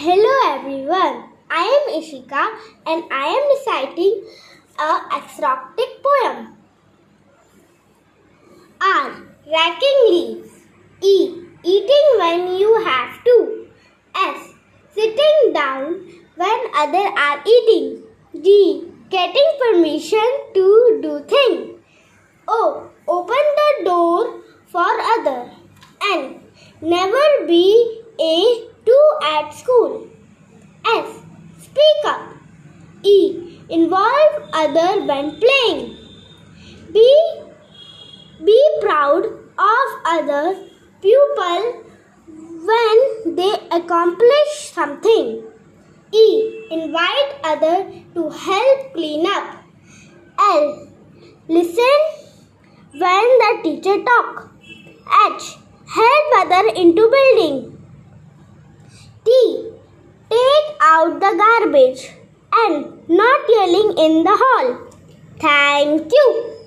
Hello everyone. I am Ishika and I am reciting a acrostic poem. R. Racking leaves. E. Eating when you have to. S. Sitting down when others are eating. D. Getting permission to do things. O. Open the door for others. N. Never be a E. Involve other when playing. B. Be proud of other pupil when they accomplish something. E. Invite other to help clean up. L. Listen when the teacher talk. H. Help other into building. T. Take out the garbage and not yelling in the hall. Thank you.